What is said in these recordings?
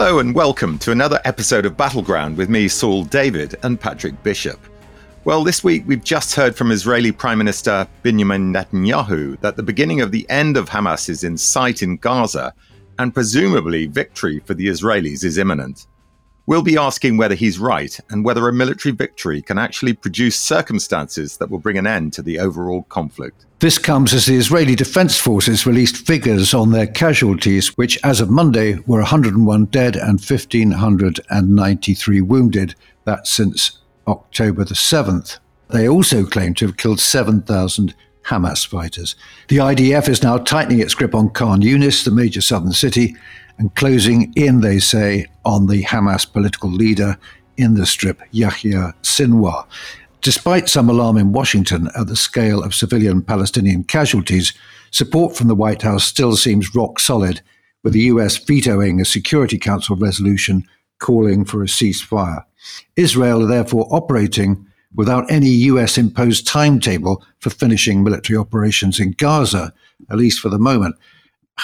Hello and welcome to another episode of Battleground with me, Saul David, and Patrick Bishop. Well, this week we've just heard from Israeli Prime Minister Benjamin Netanyahu that the beginning of the end of Hamas is in sight in Gaza, and presumably victory for the Israelis is imminent. We'll be asking whether he's right and whether a military victory can actually produce circumstances that will bring an end to the overall conflict. This comes as the Israeli Defense Forces released figures on their casualties, which as of Monday were 101 dead and 1,593 wounded. That's since October the 7th. They also claim to have killed 7,000 Hamas fighters. The IDF is now tightening its grip on Khan Yunis, the major southern city, and closing in, they say, on the Hamas political leader in the strip, Yahya Sinwar. Despite some alarm in Washington at the scale of civilian Palestinian casualties, support from the White House still seems rock solid, with the US vetoing a Security Council resolution calling for a ceasefire. Israel are therefore operating without any US imposed timetable for finishing military operations in Gaza, at least for the moment.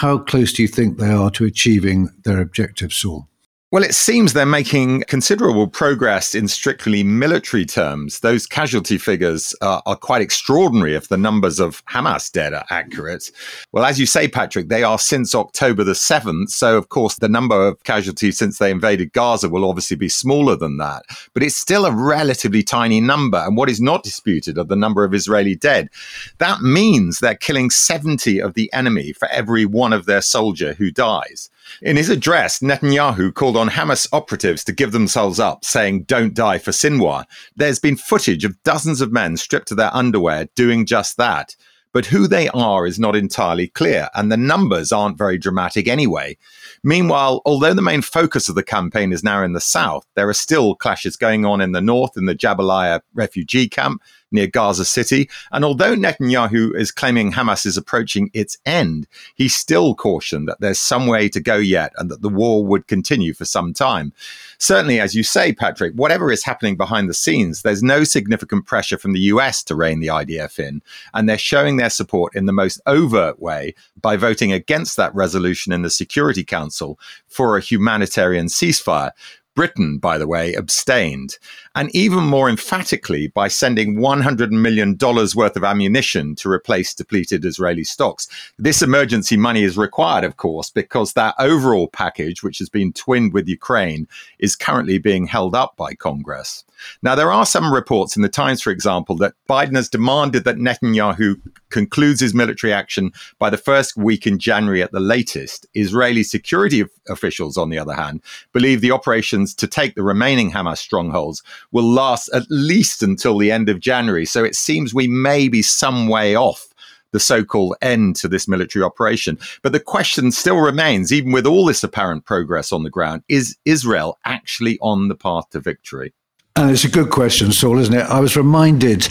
How close do you think they are to achieving their objective, Saul? Well, it seems they're making considerable progress in strictly military terms. Those casualty figures are, are, quite extraordinary if the numbers of Hamas dead are accurate. Well, as you say, Patrick, they are since October the 7th. So, of course, the number of casualties since they invaded Gaza will obviously be smaller than that. But it's still a relatively tiny number. And what is not disputed are the number of Israeli dead. That means they're killing 70 of the enemy for every one of their soldier who dies. In his address, Netanyahu called on Hamas operatives to give themselves up, saying, Don't die for Sinwar. There's been footage of dozens of men stripped to their underwear doing just that. But who they are is not entirely clear, and the numbers aren't very dramatic anyway. Meanwhile, although the main focus of the campaign is now in the south, there are still clashes going on in the north in the Jabalia refugee camp near Gaza City. And although Netanyahu is claiming Hamas is approaching its end, he still cautioned that there's some way to go yet and that the war would continue for some time. Certainly, as you say, Patrick, whatever is happening behind the scenes, there's no significant pressure from the US to rein the IDF in. And they're showing their support in the most overt way by voting against that resolution in the Security Council for a humanitarian ceasefire, Britain, by the way, abstained, and even more emphatically by sending $100 million worth of ammunition to replace depleted Israeli stocks. This emergency money is required, of course, because that overall package, which has been twinned with Ukraine, is currently being held up by Congress. Now, there are some reports in the Times, for example, that Biden has demanded that Netanyahu concludes his military action by the first week in January at the latest. Israeli security officials, on the other hand, believe the operations to take the remaining Hamas strongholds will last at least until the end of January. So it seems we may be some way off the so called end to this military operation. But the question still remains, even with all this apparent progress on the ground, is Israel actually on the path to victory? And it's a good question, Saul, isn't it? I was reminded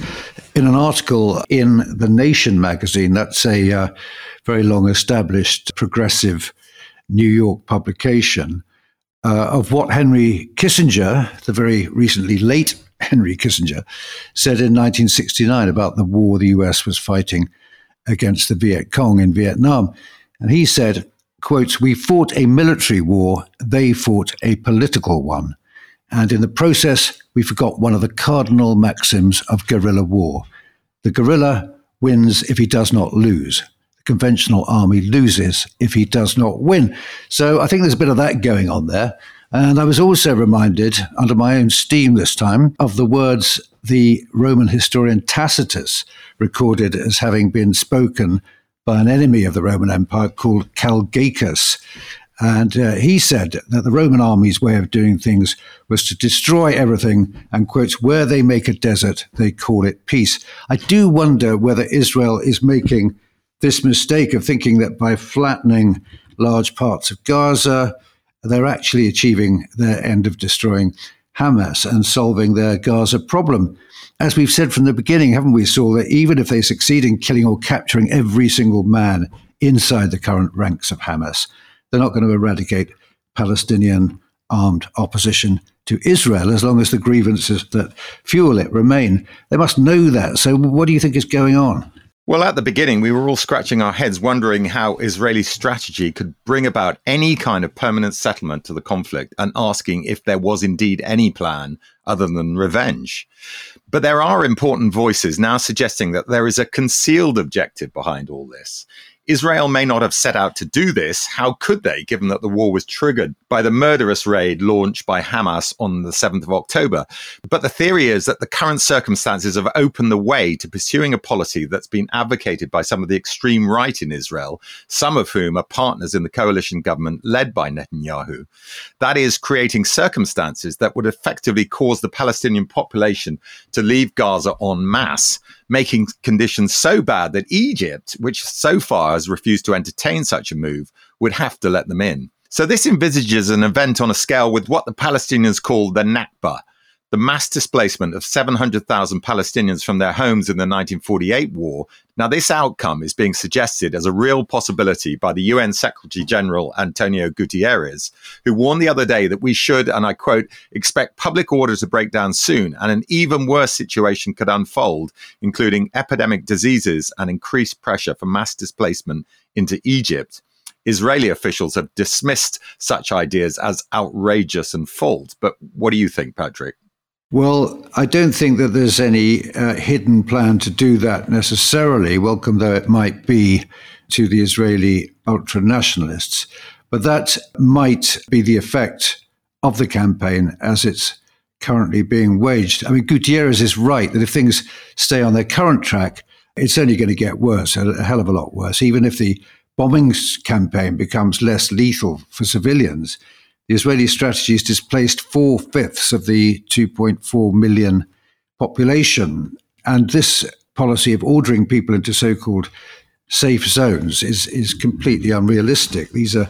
in an article in The Nation magazine, that's a uh, very long established progressive New York publication, uh, of what Henry Kissinger, the very recently late Henry Kissinger, said in 1969 about the war the US was fighting against the Viet Cong in Vietnam. And he said, quotes, we fought a military war, they fought a political one. And in the process, we forgot one of the cardinal maxims of guerrilla war. The guerrilla wins if he does not lose. Conventional army loses if he does not win. So I think there's a bit of that going on there. And I was also reminded, under my own steam this time, of the words the Roman historian Tacitus recorded as having been spoken by an enemy of the Roman Empire called Calgacus. And uh, he said that the Roman army's way of doing things was to destroy everything and, quotes, where they make a desert, they call it peace. I do wonder whether Israel is making this mistake of thinking that by flattening large parts of Gaza, they're actually achieving their end of destroying Hamas and solving their Gaza problem. As we've said from the beginning, haven't we, Saul, that even if they succeed in killing or capturing every single man inside the current ranks of Hamas, they're not going to eradicate Palestinian armed opposition to Israel as long as the grievances that fuel it remain. They must know that. So, what do you think is going on? Well, at the beginning, we were all scratching our heads wondering how Israeli strategy could bring about any kind of permanent settlement to the conflict and asking if there was indeed any plan other than revenge. But there are important voices now suggesting that there is a concealed objective behind all this. Israel may not have set out to do this. How could they, given that the war was triggered by the murderous raid launched by Hamas on the 7th of October? But the theory is that the current circumstances have opened the way to pursuing a policy that's been advocated by some of the extreme right in Israel, some of whom are partners in the coalition government led by Netanyahu. That is, creating circumstances that would effectively cause the Palestinian population to leave Gaza en masse making conditions so bad that Egypt, which so far has refused to entertain such a move, would have to let them in. So this envisages an event on a scale with what the Palestinians call the Nakba, the mass displacement of 700,000 Palestinians from their homes in the 1948 war. Now, this outcome is being suggested as a real possibility by the UN Secretary General Antonio Guterres, who warned the other day that we should, and I quote, expect public order to break down soon and an even worse situation could unfold, including epidemic diseases and increased pressure for mass displacement into Egypt. Israeli officials have dismissed such ideas as outrageous and false. But what do you think, Patrick? Well, I don't think that there's any uh, hidden plan to do that necessarily, welcome though it might be to the Israeli ultra nationalists. But that might be the effect of the campaign as it's currently being waged. I mean, Gutierrez is right that if things stay on their current track, it's only going to get worse, a hell of a lot worse. Even if the bombing campaign becomes less lethal for civilians, the Israeli strategy has displaced four fifths of the 2.4 million population. And this policy of ordering people into so called safe zones is, is completely unrealistic. These are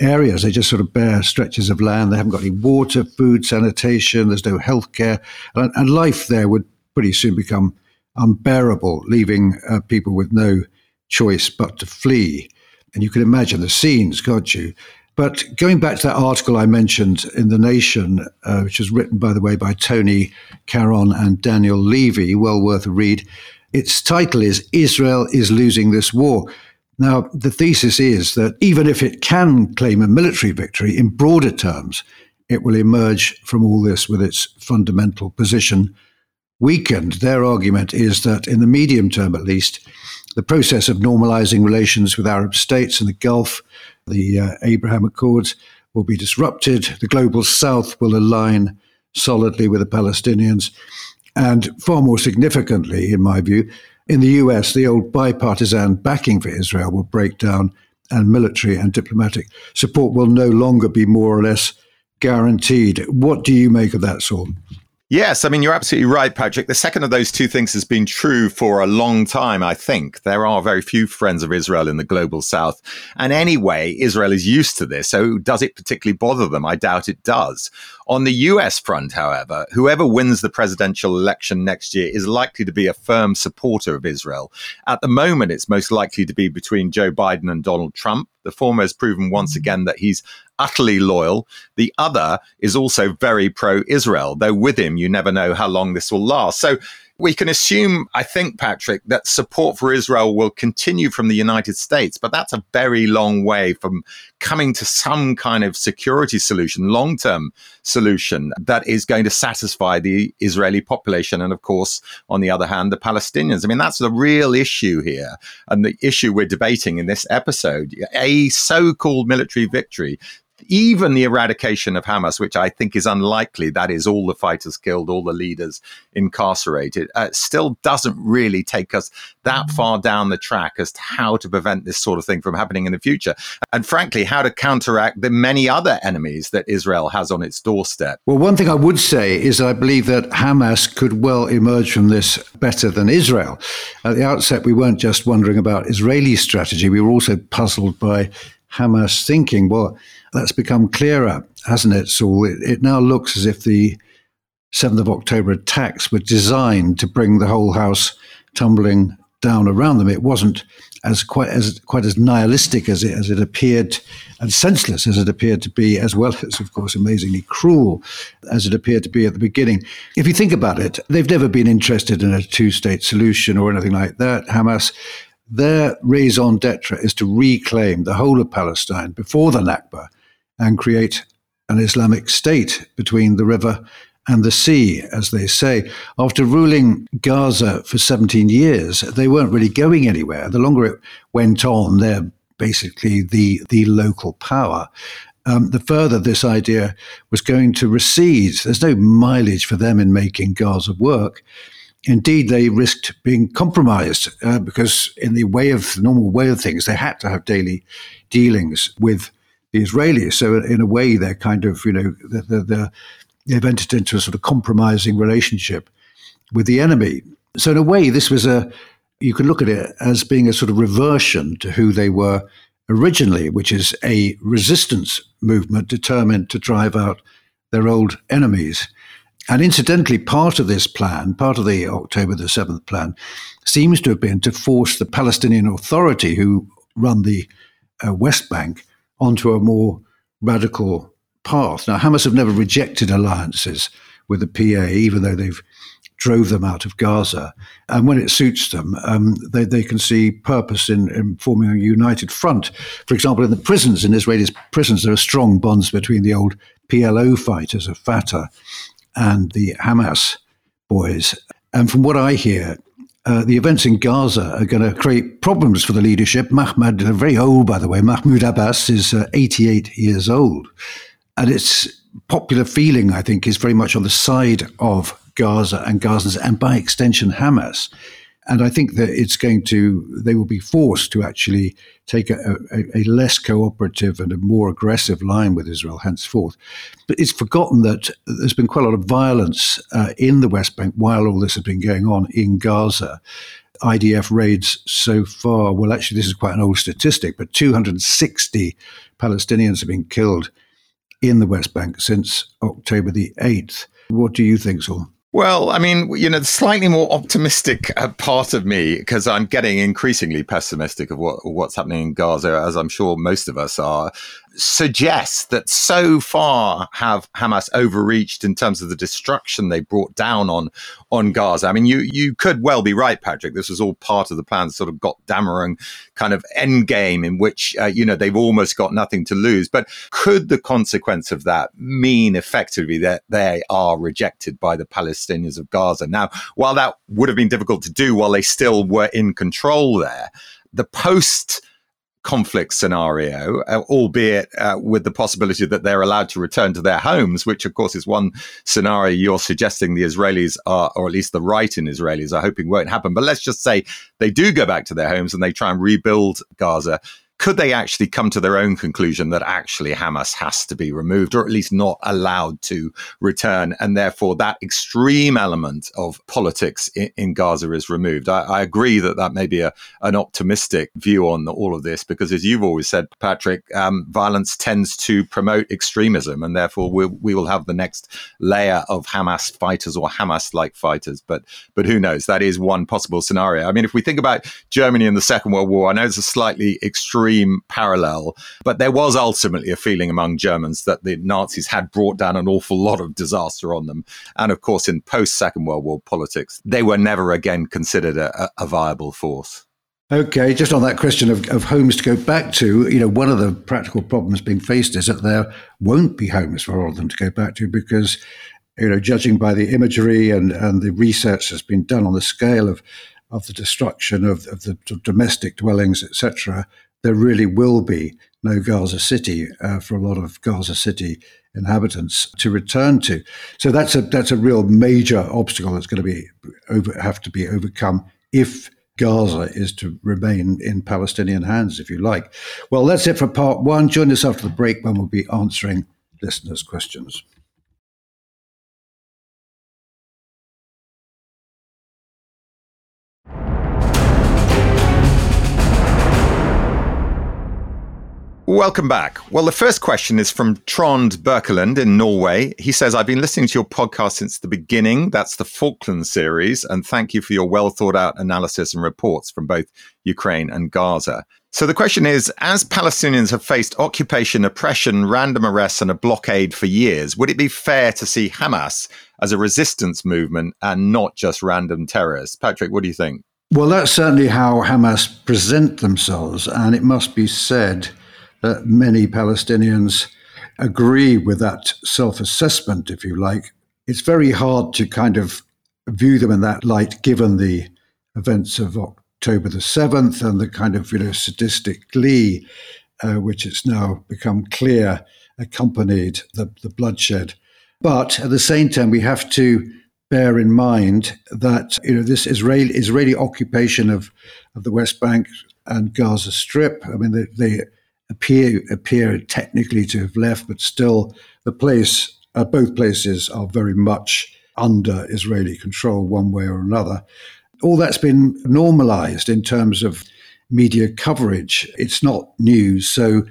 areas, they're just sort of bare stretches of land. They haven't got any water, food, sanitation, there's no healthcare. And, and life there would pretty soon become unbearable, leaving uh, people with no choice but to flee. And you can imagine the scenes, can't you? But going back to that article I mentioned in The Nation, uh, which was written, by the way, by Tony Karon and Daniel Levy, well worth a read, its title is Israel is Losing This War. Now, the thesis is that even if it can claim a military victory, in broader terms, it will emerge from all this with its fundamental position weakened. Their argument is that in the medium term, at least, the process of normalizing relations with Arab states in the Gulf the uh, Abraham Accords will be disrupted. The global south will align solidly with the Palestinians. And far more significantly, in my view, in the US, the old bipartisan backing for Israel will break down, and military and diplomatic support will no longer be more or less guaranteed. What do you make of that, Saul? Yes, I mean, you're absolutely right, Patrick. The second of those two things has been true for a long time, I think. There are very few friends of Israel in the global south. And anyway, Israel is used to this. So does it particularly bother them? I doubt it does. On the US front, however, whoever wins the presidential election next year is likely to be a firm supporter of Israel. At the moment, it's most likely to be between Joe Biden and Donald Trump. The former has proven once mm-hmm. again that he's utterly loyal. The other is also very pro Israel, though with him, you never know how long this will last. So we can assume, I think, Patrick, that support for Israel will continue from the United States, but that's a very long way from coming to some kind of security solution, long term solution that is going to satisfy the Israeli population. And of course, on the other hand, the Palestinians. I mean, that's the real issue here. And the issue we're debating in this episode a so called military victory even the eradication of Hamas, which I think is unlikely, that is, all the fighters killed, all the leaders incarcerated, uh, still doesn't really take us that mm. far down the track as to how to prevent this sort of thing from happening in the future. And frankly, how to counteract the many other enemies that Israel has on its doorstep. Well, one thing I would say is I believe that Hamas could well emerge from this better than Israel. At the outset, we weren't just wondering about Israeli strategy, we were also puzzled by Hamas thinking. Well, that's become clearer, hasn't it, Saul? It, it now looks as if the 7th of October attacks were designed to bring the whole house tumbling down around them. It wasn't as quite as quite as nihilistic as it as it appeared, and senseless as it appeared to be, as well as, of course, amazingly cruel as it appeared to be at the beginning. If you think about it, they've never been interested in a two-state solution or anything like that. Hamas. Their raison d'etre is to reclaim the whole of Palestine before the Nakba and create an Islamic state between the river and the sea, as they say. After ruling Gaza for 17 years, they weren't really going anywhere. The longer it went on, they're basically the, the local power. Um, the further this idea was going to recede. There's no mileage for them in making Gaza work. Indeed, they risked being compromised uh, because, in the way of the normal way of things, they had to have daily dealings with the Israelis. So, in a way, they're kind of, you know, the, the, they've entered into a sort of compromising relationship with the enemy. So, in a way, this was a, you could look at it as being a sort of reversion to who they were originally, which is a resistance movement determined to drive out their old enemies. And incidentally, part of this plan, part of the October the 7th plan, seems to have been to force the Palestinian Authority, who run the uh, West Bank, onto a more radical path. Now, Hamas have never rejected alliances with the PA, even though they've drove them out of Gaza. And when it suits them, um, they, they can see purpose in, in, forming a united front. For example, in the prisons, in Israeli prisons, there are strong bonds between the old PLO fighters of Fatah and the Hamas boys. And from what I hear, uh, the events in Gaza are going to create problems for the leadership. Mahmoud, very old, by the way, Mahmoud Abbas is uh, 88 years old. And its popular feeling, I think, is very much on the side of Gaza and Gazans, and by extension, Hamas. And I think that it's going to, they will be forced to actually take a, a, a, less cooperative and a more aggressive line with Israel henceforth. But it's forgotten that there's been quite a lot of violence uh, in the West Bank while all this has been going on in Gaza. IDF raids so far, well, actually, this is quite an old statistic, but 260 Palestinians have been killed in the West Bank since October the 8th. What do you think, Saul? Well, I mean, you know, the slightly more optimistic uh, part of me, because I'm getting increasingly pessimistic of what what's happening in Gaza, as I'm sure most of us are, suggests that so far have Hamas overreached in terms of the destruction they brought down on on Gaza. I mean, you you could well be right, Patrick. This was all part of the plan, sort of Götterdämmerung kind of end game in which uh, you know they've almost got nothing to lose. But could the consequence of that mean effectively that they are rejected by the Palestinians of Gaza? Now, while that would have been difficult to do while they still were in control there, the post conflict scenario, uh, albeit uh, with the possibility that they're allowed to return to their homes, which of course is one scenario you're suggesting the Israelis are, or at least the right in Israelis are hoping won't happen. But let's just say they do go back to their homes and they try and rebuild Gaza could they actually come to their own conclusion that actually Hamas has to be removed or at least not allowed to return? And therefore, that extreme element of politics in, in Gaza is removed. I, I, agree that that may be a, an optimistic view on all of this because, as you've always said, Patrick, um, violence tends to promote extremism. And therefore, we'll, we will have the next layer of Hamas fighters or Hamas like fighters. But, but who knows? That is one possible scenario. I mean, if we think about Germany in the Second World War, I know it's a slightly extreme extreme parallel. But there was ultimately a feeling among Germans that the Nazis had brought down an awful lot of disaster on them. And of course, in post Second World War politics, they were never again considered a, a viable force. Okay, just on that question of, of homes to go back to, you know, one of the practical problems being faced is that there won't be homes for all of them to go back to because, you know, judging by the imagery and, and the research that's been done on the scale of, of the destruction of, of the domestic dwellings, etc., there really will be no Gaza City uh, for a lot of Gaza City inhabitants to return to. So that's a that's a real major obstacle that's going to be over, have to be overcome if Gaza is to remain in Palestinian hands, if you like. Well, that's it for part one. Join us after the break when we'll be answering listeners' questions. Welcome back. Well, the first question is from Trond Berkeland in Norway. He says, I've been listening to your podcast since the beginning. That's the Falkland series. And thank you for your well thought out analysis and reports from both Ukraine and Gaza. So the question is As Palestinians have faced occupation, oppression, random arrests, and a blockade for years, would it be fair to see Hamas as a resistance movement and not just random terrorists? Patrick, what do you think? Well, that's certainly how Hamas present themselves. And it must be said that many Palestinians agree with that self assessment, if you like. It's very hard to kind of view them in that light given the events of October the 7th and the kind of you know sadistic glee uh, which it's now become clear accompanied the, the bloodshed. But at the same time, we have to bear in mind that you know this Israeli Israeli occupation of, of the West Bank and Gaza Strip. I mean, they, they appear appear technically to have left, but still the place, uh, both places are very much under Israeli control one way or another. All that's been normalized in terms of media coverage. It's not news. So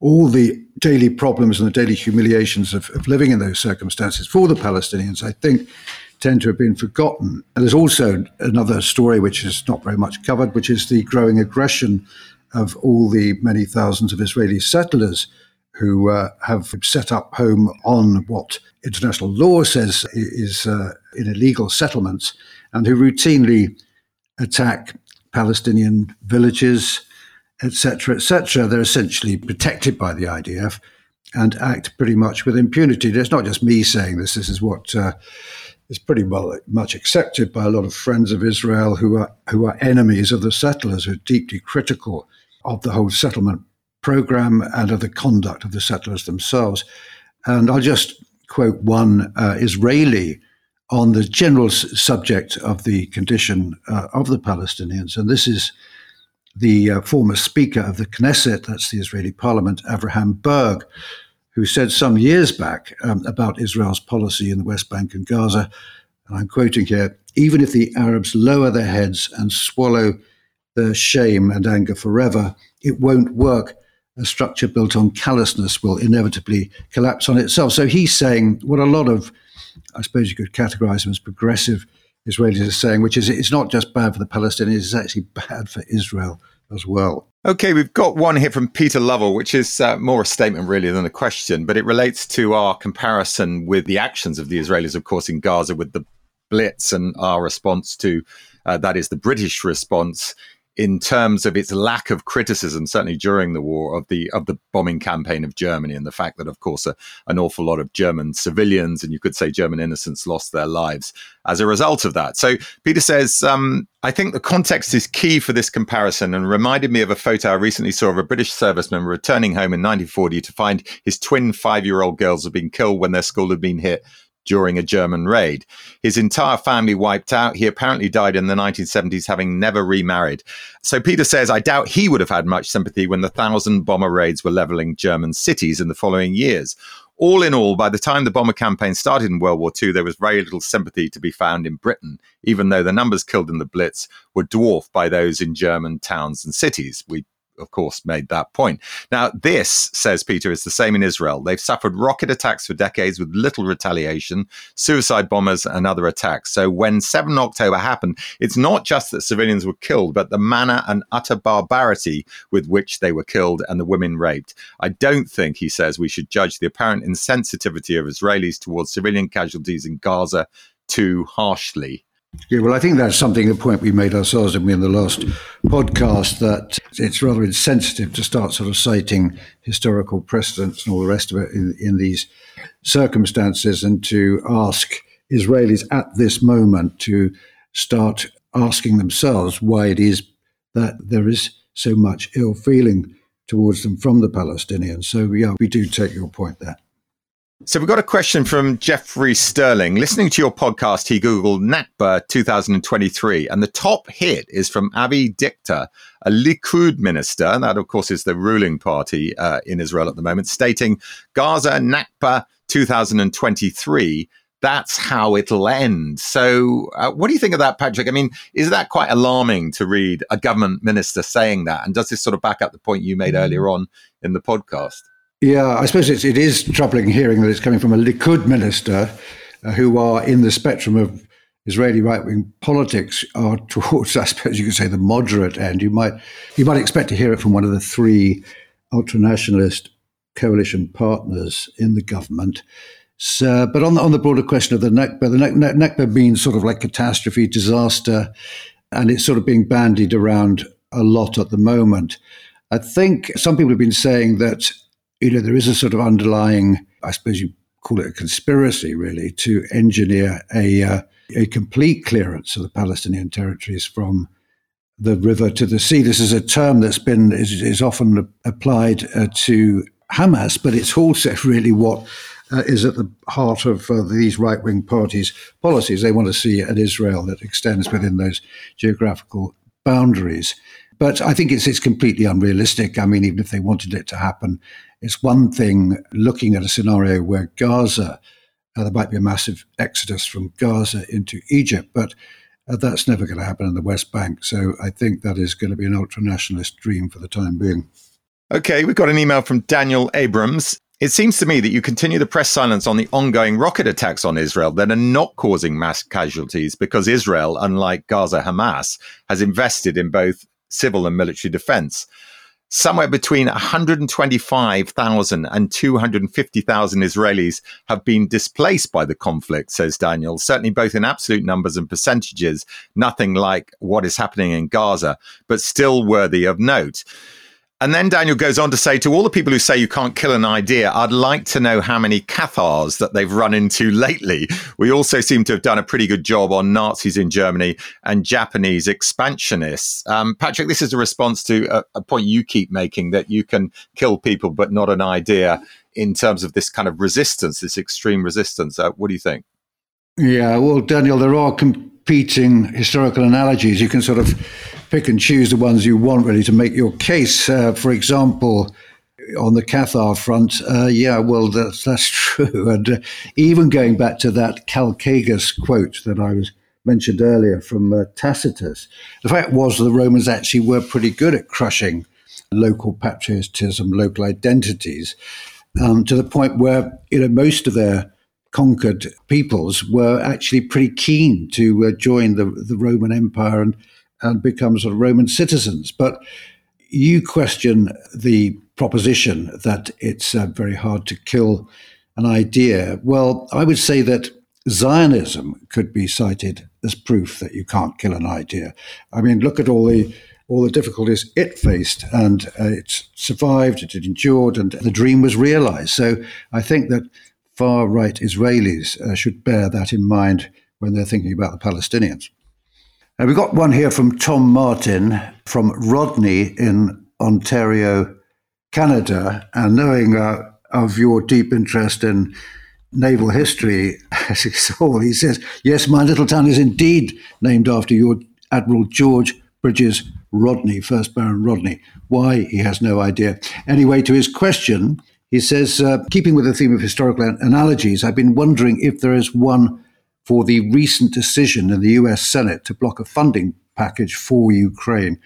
all the daily problems and the daily humiliations of, of living in those circumstances for the Palestinians, I think, tend to have been forgotten. And there's also another story which is not very much covered, which is the growing aggression of all the many thousands of Israeli settlers who uh, have set up home on what international law says is uh, in illegal settlements and who routinely attack Palestinian villages, etc., etc. They're essentially protected by the IDF and act pretty much with impunity. It's not just me saying this. This is what uh, is pretty well much accepted by a lot of friends of Israel who are who are enemies of the settlers, who are deeply critical of the whole settlement program and of the conduct of the settlers themselves. And I'll just quote one uh, Israeli on the general s- subject of the condition uh, of the Palestinians. And this is the uh, former Speaker of the Knesset, that's the Israeli parliament, Avraham Burg, who said some years back um, about Israel's policy in the West Bank and Gaza, and I'm quoting here even if the Arabs lower their heads and swallow their shame and anger forever. It won't work. A structure built on callousness will inevitably collapse on itself. So he's saying what a lot of, I suppose you could categorize them as progressive Israelis are saying, which is it's not just bad for the Palestinians, it's actually bad for Israel as well. Okay, we've got one here from Peter Lovell, which is uh, more a statement really than a question, but it relates to our comparison with the actions of the Israelis, of course, in Gaza with the Blitz and our response to uh, that is the British response in terms of its lack of criticism, certainly during the war, of the of the bombing campaign of Germany, and the fact that, of course, a, an awful lot of German civilians and you could say German innocents lost their lives as a result of that. So Peter says, um, I think the context is key for this comparison, and reminded me of a photo I recently saw of a British serviceman returning home in 1940 to find his twin five-year-old girls had been killed when their school had been hit during a German raid. His entire family wiped out. He apparently died in the 1970s, having never remarried. So Peter says, I doubt he would have had much sympathy when the thousand bomber raids were leveling German cities in the following years. All in all, by the time the bomber campaign started in World War II, there was very little sympathy to be found in Britain, even though the numbers killed in the Blitz were dwarfed by those in German towns and cities. We of course, made that point. Now, this, says Peter, is the same in Israel. They've suffered rocket attacks for decades with little retaliation, suicide bombers, and other attacks. So when 7 October happened, it's not just that civilians were killed, but the manner and utter barbarity with which they were killed and the women raped. I don't think, he says, we should judge the apparent insensitivity of Israelis towards civilian casualties in Gaza too harshly. Yeah, well, I think that's something, the point we made ourselves in the last podcast, that it's rather insensitive to start sort of citing historical precedents and all the rest of it in, in these circumstances and to ask Israelis at this moment to start asking themselves why it is that there is so much ill feeling towards them from the Palestinians. So, yeah, we do take your point there. So we've got a question from Jeffrey Sterling. Listening to your podcast, he Googled Nakba 2023, and the top hit is from Avi Dichter, a Likud minister, and that of course is the ruling party uh, in Israel at the moment, stating Gaza Nakba 2023 that's how it'll end. So, uh, what do you think of that, Patrick? I mean, is that quite alarming to read a government minister saying that? And does this sort of back up the point you made earlier on in the podcast? Yeah, I suppose it's, it is troubling hearing that it's coming from a Likud minister uh, who are in the spectrum of Israeli right wing politics are towards, I suppose you could say, the moderate end. You might you might expect to hear it from one of the three ultranationalist coalition partners in the government. So, but on the, on the broader question of the Nakba, the Nakba means sort of like catastrophe, disaster, and it's sort of being bandied around a lot at the moment. I think some people have been saying that you know there is a sort of underlying, I suppose you call it a conspiracy, really, to engineer a uh, a complete clearance of the Palestinian territories from the river to the sea. This is a term that's been is, is often applied uh, to Hamas, but it's also really what uh, is at the heart of uh, these right wing parties' policies. They want to see an Israel that extends within those geographical boundaries. But I think it's, it's completely unrealistic. I mean, even if they wanted it to happen, it's one thing looking at a scenario where Gaza, uh, there might be a massive exodus from Gaza into Egypt, but uh, that's never going to happen in the West Bank. So I think that is going to be an ultra nationalist dream for the time being. Okay, we've got an email from Daniel Abrams. It seems to me that you continue to press silence on the ongoing rocket attacks on Israel that are not causing mass casualties because Israel, unlike Gaza Hamas, has invested in both civil and military defense. Somewhere between 125,000 and 250,000 Israelis have been displaced by the conflict, says Daniel, certainly both in absolute numbers and percentages, nothing like what is happening in Gaza, but still worthy of note. And then Daniel goes on to say to all the people who say you can't kill an idea, I'd like to know how many Cathars that they've run into lately. We also seem to have done a pretty good job on Nazis in Germany and Japanese expansionists. Um, Patrick, this is a response to a, a, point you keep making that you can kill people, but not an idea in terms of this kind of resistance, this extreme resistance. Uh, what do you think? Yeah, well, Daniel, there are competing historical analogies. You can sort of pick and choose the ones you want really to make your case. Uh, for example, on the Cathar front, uh, yeah, well, that's, that's true. And uh, even going back to that Calgacus quote that I was mentioned earlier from uh, Tacitus, the fact was the Romans actually were pretty good at crushing local patriotism, local identities, um, to the point where you know most of their conquered peoples were actually pretty keen to uh, join the, the Roman Empire and and become sort of Roman citizens. But you question the proposition that it's uh, very hard to kill an idea. Well, I would say that Zionism could be cited as proof that you can't kill an idea. I mean, look at all the all the difficulties it faced, and uh, it survived, it endured, and the dream was realized. So I think that far right Israelis uh, should bear that in mind when they're thinking about the Palestinians. Now, we've got one here from Tom Martin from Rodney in Ontario, Canada. And knowing uh, of your deep interest in naval history, as he saw, he says, Yes, my little town is indeed named after your Admiral George Bridges Rodney, first Baron Rodney. Why, he has no idea. Anyway, to his question, he says, uh, keeping with the theme of historical analogies, I've been wondering if there is one for the recent decision in the US Senate to block a funding package for Ukraine.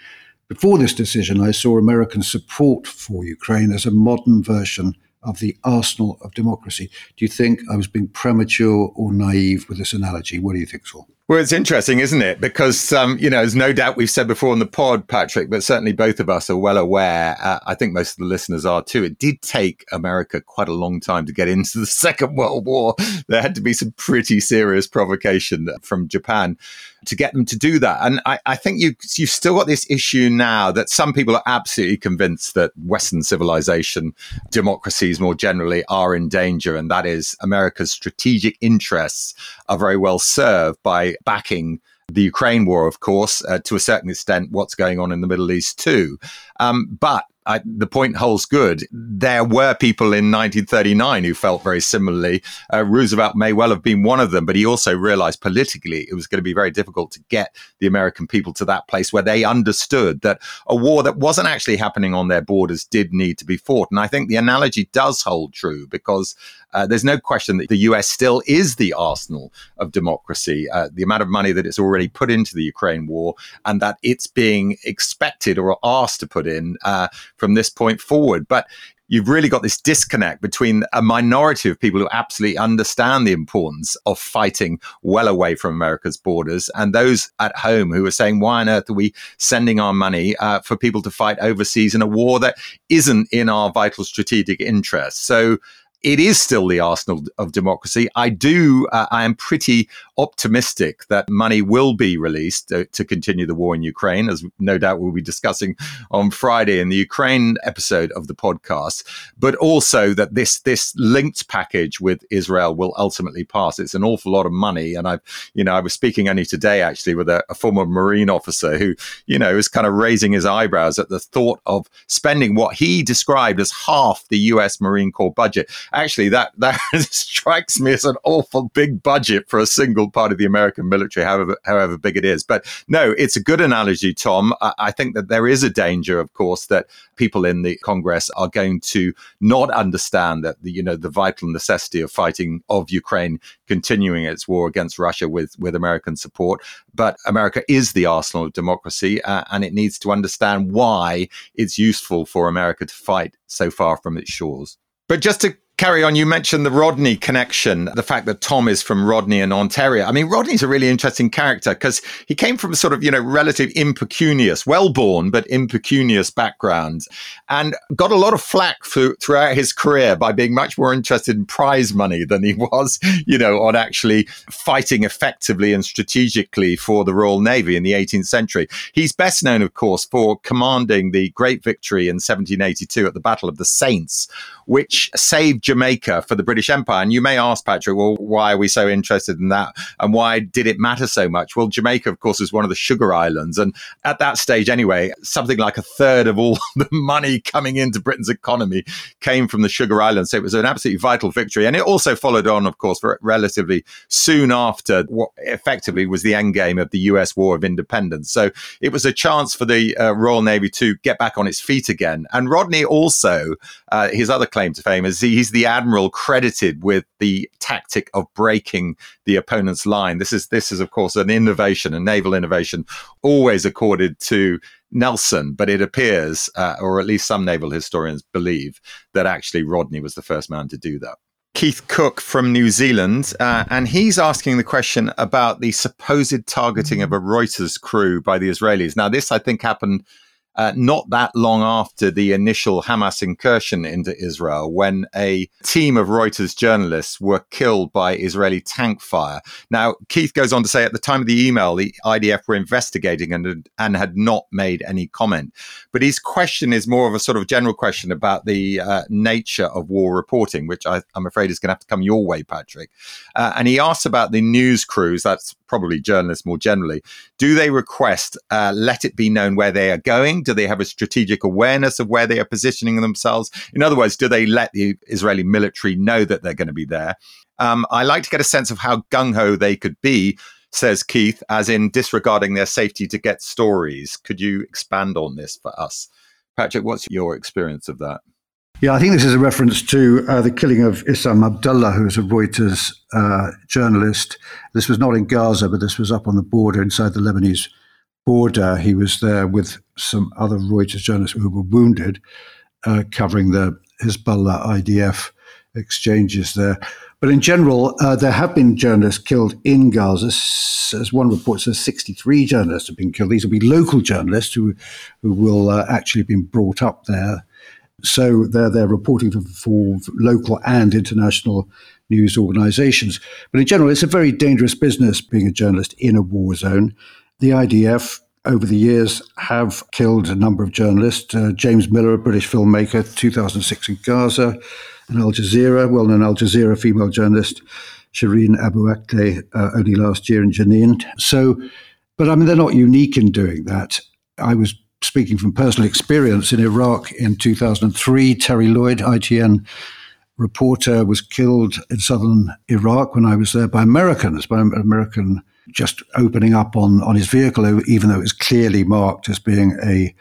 Before this decision, I saw American support for Ukraine as a modern version of the arsenal of democracy. Do you think I was being premature or naive with this analogy? What do you think, Saul? Well, it's interesting, isn't it? Because, um, you know, there's no doubt we've said before on the pod, Patrick, but certainly both of us are well aware. Uh, I think most of the listeners are too. It did take America quite a long time to get into the Second World War. There had to be some pretty serious provocation from Japan to get them to do that. And I, I think you, you've still got this issue now that some people are absolutely convinced that Western civilization, democracies more generally, are in danger. And that is America's strategic interests are very well served by backing the Ukraine war, of course, uh, to a certain extent, what's going on in the Middle East too. Um, but I, the point holds good. There were people in 1939 who felt very similarly. Uh, Roosevelt may well have been one of them, but he also realized politically it was going to be very difficult to get the American people to that place where they understood that a war that wasn't actually happening on their borders did need to be fought. And I think the analogy does hold true because Uh, there's no question that the US still is the arsenal of democracy. Uh, the amount of money that it's already put into the Ukraine war and that it's being expected or asked to put in uh, from this point forward. But you've really got this disconnect between a minority of people who absolutely understand the importance of fighting well away from America's borders and those at home who are saying, why on earth are we sending our money uh, for people to fight overseas in a war that isn't in our vital strategic interest? So it is still the arsenal of democracy. I do, uh, I am pretty optimistic that money will be released to, to, continue the war in Ukraine, as no doubt we'll be discussing on Friday in the Ukraine episode of the podcast, but also that this, this linked package with Israel will ultimately pass. It's an awful lot of money. And I've, you know, I was speaking only today actually with a, a former Marine officer who, you know, was kind of raising his eyebrows at the thought of spending what he described as half the US Marine Corps budget actually that that strikes me as an awful big budget for a single part of the American military, however however big it is. But no, it's a good analogy, Tom. I, I think that there is a danger, of course, that people in the Congress are going to not understand that the you know the vital necessity of fighting of Ukraine continuing its war against Russia with with American support. But America is the arsenal of democracy, uh, and it needs to understand why it's useful for America to fight so far from its shores. But just to carry on, you mentioned the Rodney connection, the fact that Tom is from Rodney in Ontario. I mean, Rodney's a really interesting character because he came from a sort of, you know, relative impecunious, well born, but impecunious background and got a lot of flack through, throughout his career by being much more interested in prize money than he was, you know, on actually fighting effectively and strategically for the Royal Navy in the 18th century. He's best known, of course, for commanding the great victory in 1782 at the Battle of the Saints, which saved Jamaica for the British Empire. And you may ask, Patrick, well, why are we so interested in that? And why did it matter so much? Well, Jamaica, of course, is one of the sugar islands. And at that stage, anyway, something like a third of all the money coming into Britain's economy came from the sugar islands. So it was an absolutely vital victory. And it also followed on, of course, relatively soon after what effectively was the end game of the US War of Independence. So it was a chance for the uh, Royal Navy to get back on its feet again. And Rodney also, uh, his other claim to fame is he's the admiral credited with the tactic of breaking the opponent's line. This is this is of course an innovation, a naval innovation, always accorded to Nelson, but it appears, uh, or at least some naval historians believe, that actually Rodney was the first man to do that. Keith Cook from New Zealand, uh, and he's asking the question about the supposed targeting of a Reuters crew by the Israelis. Now, this I think happened uh, not that long after the initial Hamas incursion into Israel, when a team of Reuters journalists were killed by Israeli tank fire. Now, Keith goes on to say at the time of the email, the IDF were investigating and, and had not made any comment. But his question is more of a sort of general question about the uh, nature of war reporting, which I, am afraid is going to have to come your way, Patrick. Uh, and he asks about the news crews, that's probably journalists more generally. Do they request, uh, let it be known where they are going? Do they have a strategic awareness of where they are positioning themselves? In other words, do they let the Israeli military know that they're going to be there? Um, I like to get a sense of how gung ho they could be, says Keith, as in disregarding their safety to get stories. Could you expand on this for us? Patrick, what's your experience of that? Yeah, I think this is a reference to uh, the killing of Issam Abdullah, who was a Reuters uh, journalist. This was not in Gaza, but this was up on the border inside the Lebanese border. He was there with some other Reuters journalists who were wounded, uh, covering the Hezbollah IDF exchanges there. But in general, uh, there have been journalists killed in Gaza. As one report says, 63 journalists have been killed. These will be local journalists who, who will uh, actually have been brought up there. So they're, they're reporting for, local and international news organizations. But in general, it's a very dangerous business being a journalist in a war zone. The IDF over the years have killed a number of journalists. Uh, James Miller, a British filmmaker, 2006 in Gaza, and Al Jazeera, well known Al Jazeera female journalist, Shireen Abu Akleh, uh, only last year in Jenin. So, but I mean, they're not unique in doing that. I was speaking from personal experience in Iraq in 2003. Terry Lloyd, ITN reporter, was killed in southern Iraq when I was there by Americans, by an American just opening up on, on his vehicle, even though it was clearly marked as being a,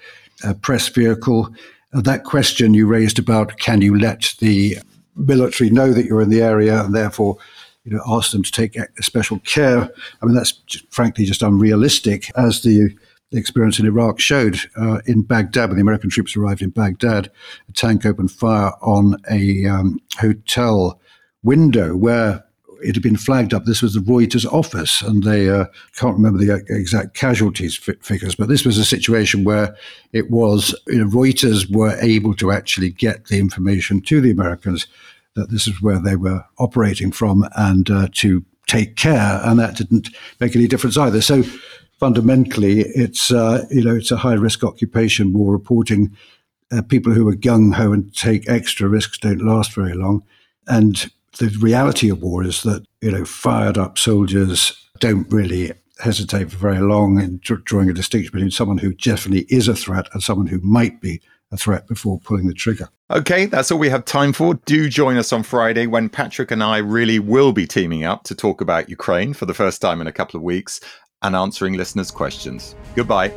a press vehicle. Uh, that question you raised about can you let the military know that you're in the area and therefore you know, ask them to take special care. I mean, that's just, frankly just unrealistic, as the, the experience in Iraq showed. Uh, in Baghdad, when the American troops arrived in Baghdad, a tank opened fire on a um, hotel window where it had been flagged up. This was the Reuters office, and they uh, can't remember the exact casualties f- figures, but this was a situation where it was you know, Reuters were able to actually get the information to the Americans that this is where they were operating from and uh, to take care, and that didn't make any difference either. So fundamentally, it's uh, you know it's a high risk occupation. War reporting, uh, people who are gung ho and take extra risks don't last very long, and the reality of war is that you know fired up soldiers don't really hesitate for very long in drawing a distinction between someone who definitely is a threat and someone who might be a threat before pulling the trigger. Okay, that's all we have time for. Do join us on Friday when Patrick and I really will be teaming up to talk about Ukraine for the first time in a couple of weeks and answering listeners' questions. Goodbye.